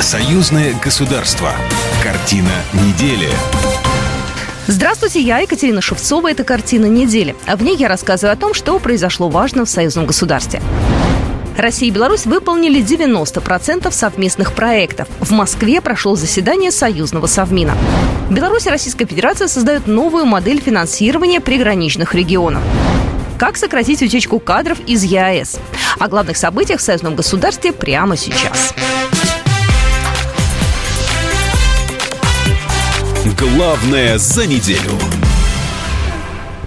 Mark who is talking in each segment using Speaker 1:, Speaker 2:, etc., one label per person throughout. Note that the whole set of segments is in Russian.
Speaker 1: Союзное государство. Картина недели.
Speaker 2: Здравствуйте, я Екатерина Шевцова. Это «Картина недели». А в ней я рассказываю о том, что произошло важно в союзном государстве. Россия и Беларусь выполнили 90% совместных проектов. В Москве прошло заседание союзного совмина. Беларусь и Российская Федерация создают новую модель финансирования приграничных регионов. Как сократить утечку кадров из ЕАЭС? О главных событиях в союзном государстве прямо сейчас.
Speaker 1: Главное за неделю.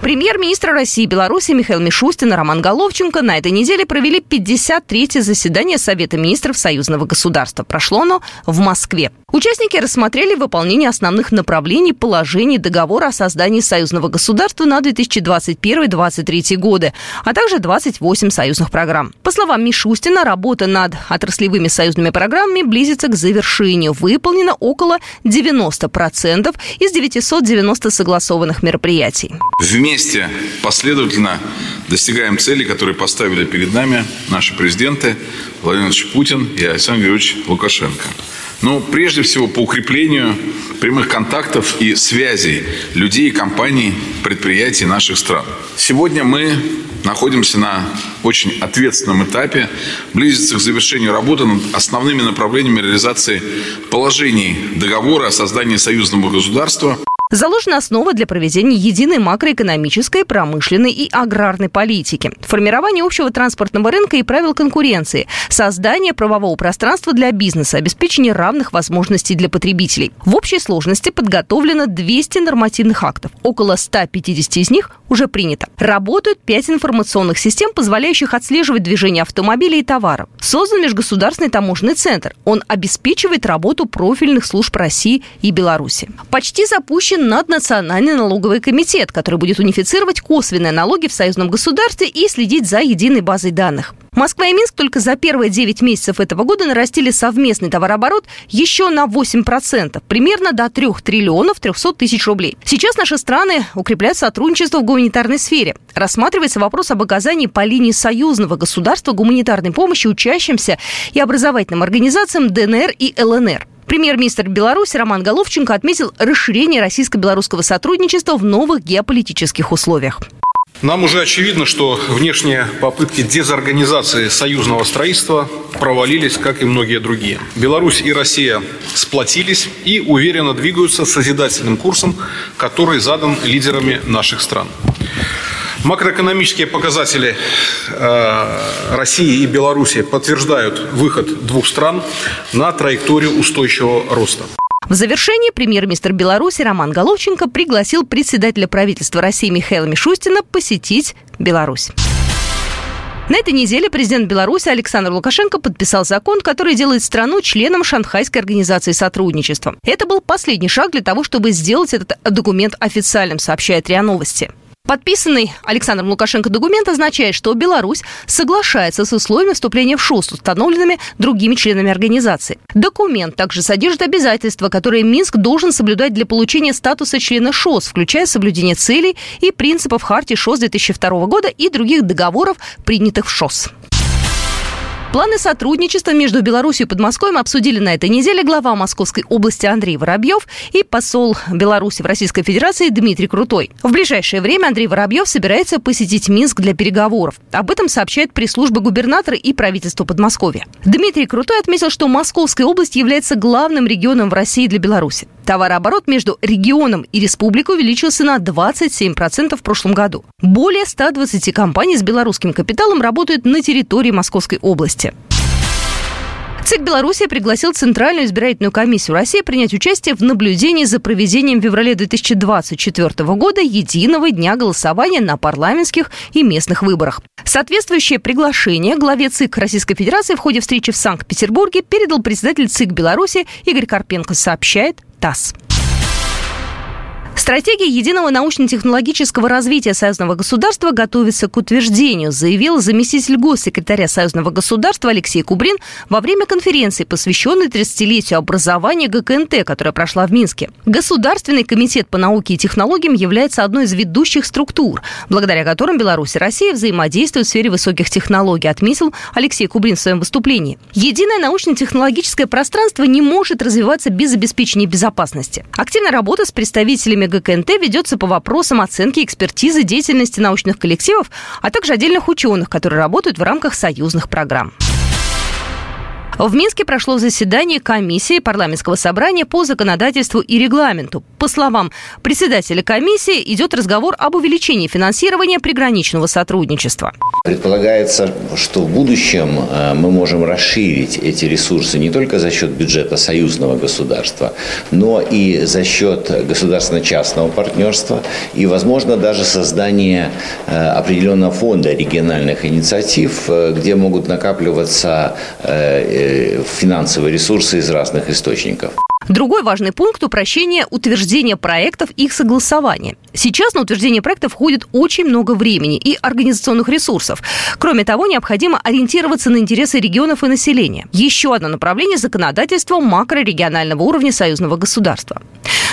Speaker 2: Премьер-министр России и Беларуси Михаил Мишустин и Роман Головченко на этой неделе провели 53-е заседание Совета министров союзного государства. Прошло оно в Москве. Участники рассмотрели выполнение основных направлений положений договора о создании союзного государства на 2021-2023 годы, а также 28 союзных программ. По словам Мишустина, работа над отраслевыми союзными программами близится к завершению. Выполнено около 90% из 990 согласованных мероприятий.
Speaker 3: Вместе последовательно достигаем цели, которые поставили перед нами наши президенты Владимир Путин и Александр Григорьевич Лукашенко. Но прежде всего по укреплению прямых контактов и связей людей, компаний, предприятий наших стран. Сегодня мы находимся на очень ответственном этапе, близится к завершению работы над основными направлениями реализации положений договора о создании союзного государства –
Speaker 2: Заложена основа для проведения единой макроэкономической, промышленной и аграрной политики, формирование общего транспортного рынка и правил конкуренции, создание правового пространства для бизнеса, обеспечение равных возможностей для потребителей. В общей сложности подготовлено 200 нормативных актов. Около 150 из них уже принято. Работают 5 информационных систем, позволяющих отслеживать движение автомобилей и товаров. Создан межгосударственный таможенный центр. Он обеспечивает работу профильных служб России и Беларуси. Почти запущен наднациональный налоговый комитет, который будет унифицировать косвенные налоги в союзном государстве и следить за единой базой данных. Москва и Минск только за первые 9 месяцев этого года нарастили совместный товарооборот еще на 8%, примерно до 3 триллионов 300 тысяч рублей. Сейчас наши страны укрепляют сотрудничество в гуманитарной сфере. Рассматривается вопрос об оказании по линии союзного государства гуманитарной помощи учащимся и образовательным организациям ДНР и ЛНР. Премьер-министр Беларуси Роман Головченко отметил расширение российско-белорусского сотрудничества в новых геополитических условиях.
Speaker 4: Нам уже очевидно, что внешние попытки дезорганизации союзного строительства провалились, как и многие другие. Беларусь и Россия сплотились и уверенно двигаются созидательным курсом, который задан лидерами наших стран. Макроэкономические показатели э, России и Беларуси подтверждают выход двух стран на траекторию устойчивого роста.
Speaker 2: В завершении премьер-министр Беларуси Роман Головченко пригласил председателя правительства России Михаила Мишустина посетить Беларусь. На этой неделе президент Беларуси Александр Лукашенко подписал закон, который делает страну членом Шанхайской организации сотрудничества. Это был последний шаг для того, чтобы сделать этот документ официальным, сообщает РИА Новости. Подписанный Александром Лукашенко документ означает, что Беларусь соглашается с условиями вступления в ШОС, установленными другими членами организации. Документ также содержит обязательства, которые Минск должен соблюдать для получения статуса члена ШОС, включая соблюдение целей и принципов Хартии ШОС 2002 года и других договоров, принятых в ШОС. Планы сотрудничества между Беларусью и Подмосковьем обсудили на этой неделе глава Московской области Андрей Воробьев и посол Беларуси в Российской Федерации Дмитрий Крутой. В ближайшее время Андрей Воробьев собирается посетить Минск для переговоров. Об этом сообщает пресс-служба губернатора и правительства Подмосковья. Дмитрий Крутой отметил, что Московская область является главным регионом в России для Беларуси. Товарооборот между регионом и республикой увеличился на 27% в прошлом году. Более 120 компаний с белорусским капиталом работают на территории Московской области. ЦИК Беларуси пригласил Центральную избирательную комиссию России принять участие в наблюдении за проведением в феврале 2024 года единого дня голосования на парламентских и местных выборах. Соответствующее приглашение главе ЦИК Российской Федерации в ходе встречи в Санкт-Петербурге передал председатель ЦИК Беларуси Игорь Карпенко, сообщает ТАСС. Стратегия единого научно-технологического развития союзного государства готовится к утверждению, заявил заместитель госсекретаря союзного государства Алексей Кубрин во время конференции, посвященной 30-летию образования ГКНТ, которая прошла в Минске. Государственный комитет по науке и технологиям является одной из ведущих структур, благодаря которым Беларусь и Россия взаимодействуют в сфере высоких технологий, отметил Алексей Кубрин в своем выступлении. Единое научно-технологическое пространство не может развиваться без обеспечения безопасности. Активная работа с представителями ГКНТ ведется по вопросам оценки экспертизы деятельности научных коллективов, а также отдельных ученых, которые работают в рамках союзных программ. В Минске прошло заседание комиссии парламентского собрания по законодательству и регламенту. По словам председателя комиссии, идет разговор об увеличении финансирования приграничного сотрудничества.
Speaker 5: Предполагается, что в будущем э, мы можем расширить эти ресурсы не только за счет бюджета союзного государства, но и за счет государственно-частного партнерства и, возможно, даже создание э, определенного фонда региональных инициатив, э, где могут накапливаться финансовые ресурсы из разных источников.
Speaker 2: Другой важный пункт – упрощение утверждения проектов их согласования. Сейчас на утверждение проектов входит очень много времени и организационных ресурсов. Кроме того, необходимо ориентироваться на интересы регионов и населения. Еще одно направление – законодательство макрорегионального уровня союзного государства.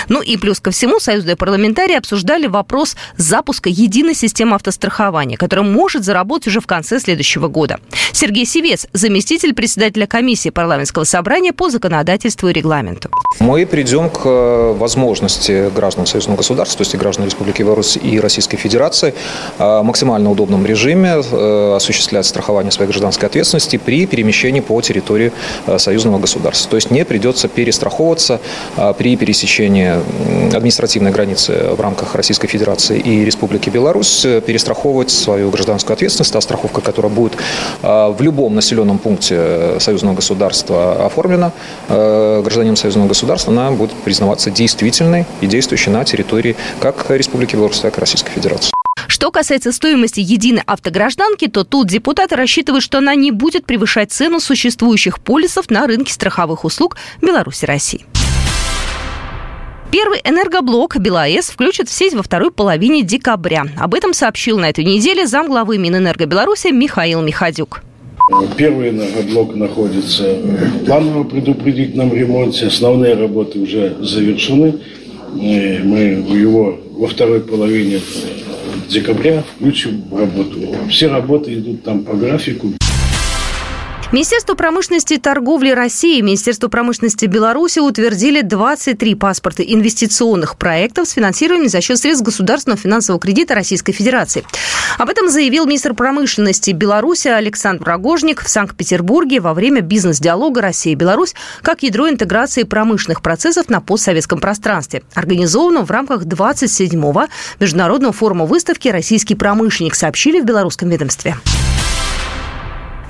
Speaker 2: Ну и плюс ко всему, союзные парламентарии обсуждали вопрос запуска единой системы автострахования, которая может заработать уже в конце следующего года. Сергей Севец, заместитель председателя комиссии парламентского собрания по законодательству и регламенту.
Speaker 6: Мы придем к э, возможности граждан союзного государства, то есть и граждан Республики Беларусь и Российской Федерации, в э, максимально удобном режиме э, осуществлять страхование своей гражданской ответственности при перемещении по территории союзного государства. То есть не придется перестраховываться при пересечении административной границы в рамках Российской Федерации и Республики Беларусь, перестраховывать свою гражданскую ответственность. Та страховка, которая будет в любом населенном пункте союзного государства оформлена гражданином союзного государства, она будет признаваться действительной и действующей на территории как Республики Беларусь, так и Российской Федерации.
Speaker 2: Что касается стоимости единой автогражданки, то тут депутаты рассчитывают, что она не будет превышать цену существующих полисов на рынке страховых услуг Беларуси России. Первый энергоблок БелАЭС включат в сеть во второй половине декабря. Об этом сообщил на этой неделе замглавы Минэнерго Беларуси Михаил Михадюк.
Speaker 7: Первый энергоблок находится в плановом предупредительном ремонте. Основные работы уже завершены. Мы его во второй половине декабря включим в работу. Все работы идут там по графику.
Speaker 2: Министерство промышленности и торговли России и Министерство промышленности Беларуси утвердили 23 паспорта инвестиционных проектов с финансированием за счет средств государственного финансового кредита Российской Федерации. Об этом заявил министр промышленности Беларуси Александр Рогожник в Санкт-Петербурге во время бизнес-диалога Россия и Беларусь как ядро интеграции промышленных процессов на постсоветском пространстве, организованного в рамках 27-го Международного форума выставки «Российский промышленник», сообщили в белорусском ведомстве.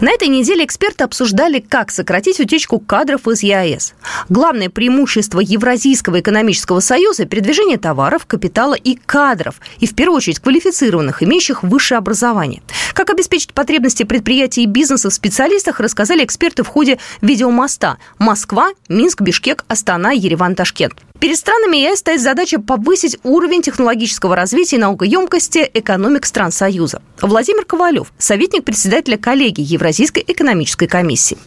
Speaker 2: На этой неделе эксперты обсуждали, как сократить утечку кадров из ЕАЭС. Главное преимущество Евразийского экономического союза – передвижение товаров, капитала и кадров, и в первую очередь квалифицированных, имеющих высшее образование. Как обеспечить потребности предприятий и бизнеса в специалистах, рассказали эксперты в ходе видеомоста «Москва, Минск, Бишкек, Астана, Ереван, Ташкент». Перед странами ЕС стоит задача повысить уровень технологического развития и наукоемкости экономик стран Союза. Владимир Ковалев, советник председателя коллегии Евразийской экономической комиссии.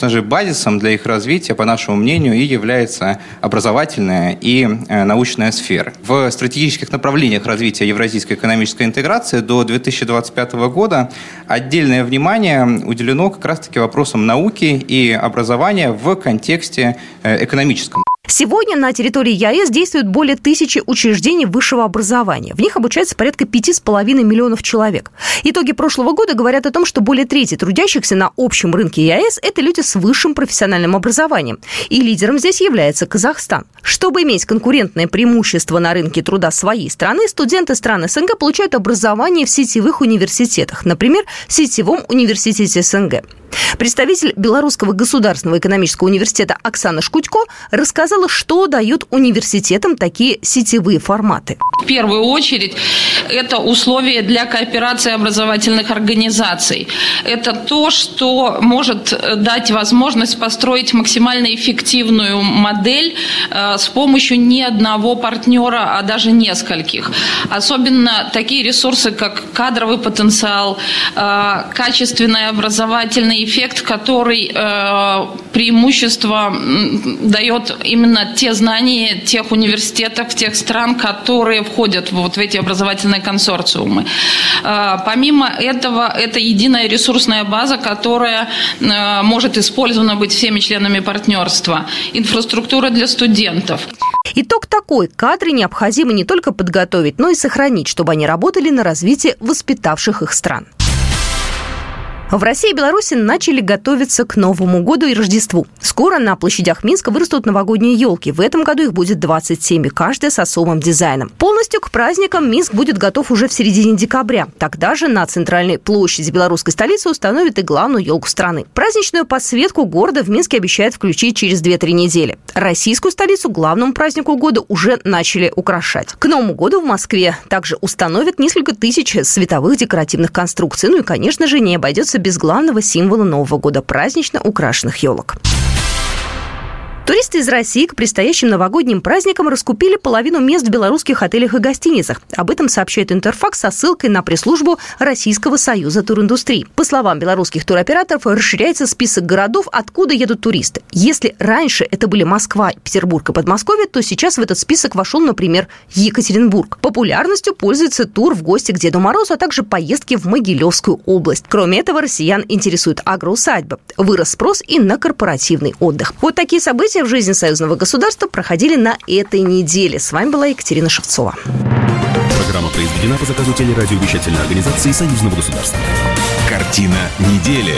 Speaker 8: Же базисом для их развития, по нашему мнению, и является образовательная и э, научная сфера. В стратегических направлениях развития евразийской экономической интеграции до 2025 года отдельное внимание уделено как раз-таки вопросам науки и образования в контексте э, экономическом.
Speaker 2: Сегодня на территории ЯЭС действует более тысячи учреждений высшего образования. В них обучается порядка 5,5 миллионов человек. Итоги прошлого года говорят о том, что более трети трудящихся на общем рынке ЯЭС – это люди с высшим профессиональным образованием. И лидером здесь является Казахстан. Чтобы иметь конкурентное преимущество на рынке труда своей страны, студенты стран СНГ получают образование в сетевых университетах, например, в сетевом университете СНГ. Представитель Белорусского государственного экономического университета Оксана Шкудько рассказала, что дают университетам такие сетевые форматы.
Speaker 9: В первую очередь, это условия для кооперации образовательных организаций. Это то, что может дать возможность построить максимально эффективную модель э, с помощью не одного партнера, а даже нескольких. Особенно такие ресурсы, как кадровый потенциал, э, качественный образовательный эффект, который э, преимущество дает именно те знания тех университетов, тех стран, которые входят вот в эти образовательные консорциумы. Э, помимо этого, это единая ресурсная база, которая э, может использована быть всеми членами партнерства. Инфраструктура для студентов.
Speaker 2: Итог такой. Кадры необходимо не только подготовить, но и сохранить, чтобы они работали на развитие воспитавших их стран. В России и Беларуси начали готовиться к Новому году и Рождеству. Скоро на площадях Минска вырастут новогодние елки. В этом году их будет 27, и каждая с особым дизайном. Полностью к праздникам Минск будет готов уже в середине декабря. Тогда же на центральной площади белорусской столицы установят и главную елку страны. Праздничную подсветку города в Минске обещают включить через 2-3 недели. Российскую столицу главному празднику года уже начали украшать. К Новому году в Москве также установят несколько тысяч световых декоративных конструкций. Ну и, конечно же, не обойдется обойдется без главного символа Нового года – празднично украшенных елок. Туристы из России к предстоящим новогодним праздникам раскупили половину мест в белорусских отелях и гостиницах. Об этом сообщает Интерфакс со ссылкой на пресс-службу Российского союза туриндустрии. По словам белорусских туроператоров, расширяется список городов, откуда едут туристы. Если раньше это были Москва, Петербург и Подмосковье, то сейчас в этот список вошел, например, Екатеринбург. Популярностью пользуется тур в гости к Деду Морозу, а также поездки в Могилевскую область. Кроме этого, россиян интересует агроусадьба. Вырос спрос и на корпоративный отдых. Вот такие события события в жизни союзного государства проходили на этой неделе. С вами была Екатерина Шевцова.
Speaker 1: Программа произведена по заказу телерадиовещательной организации союзного государства. Картина недели.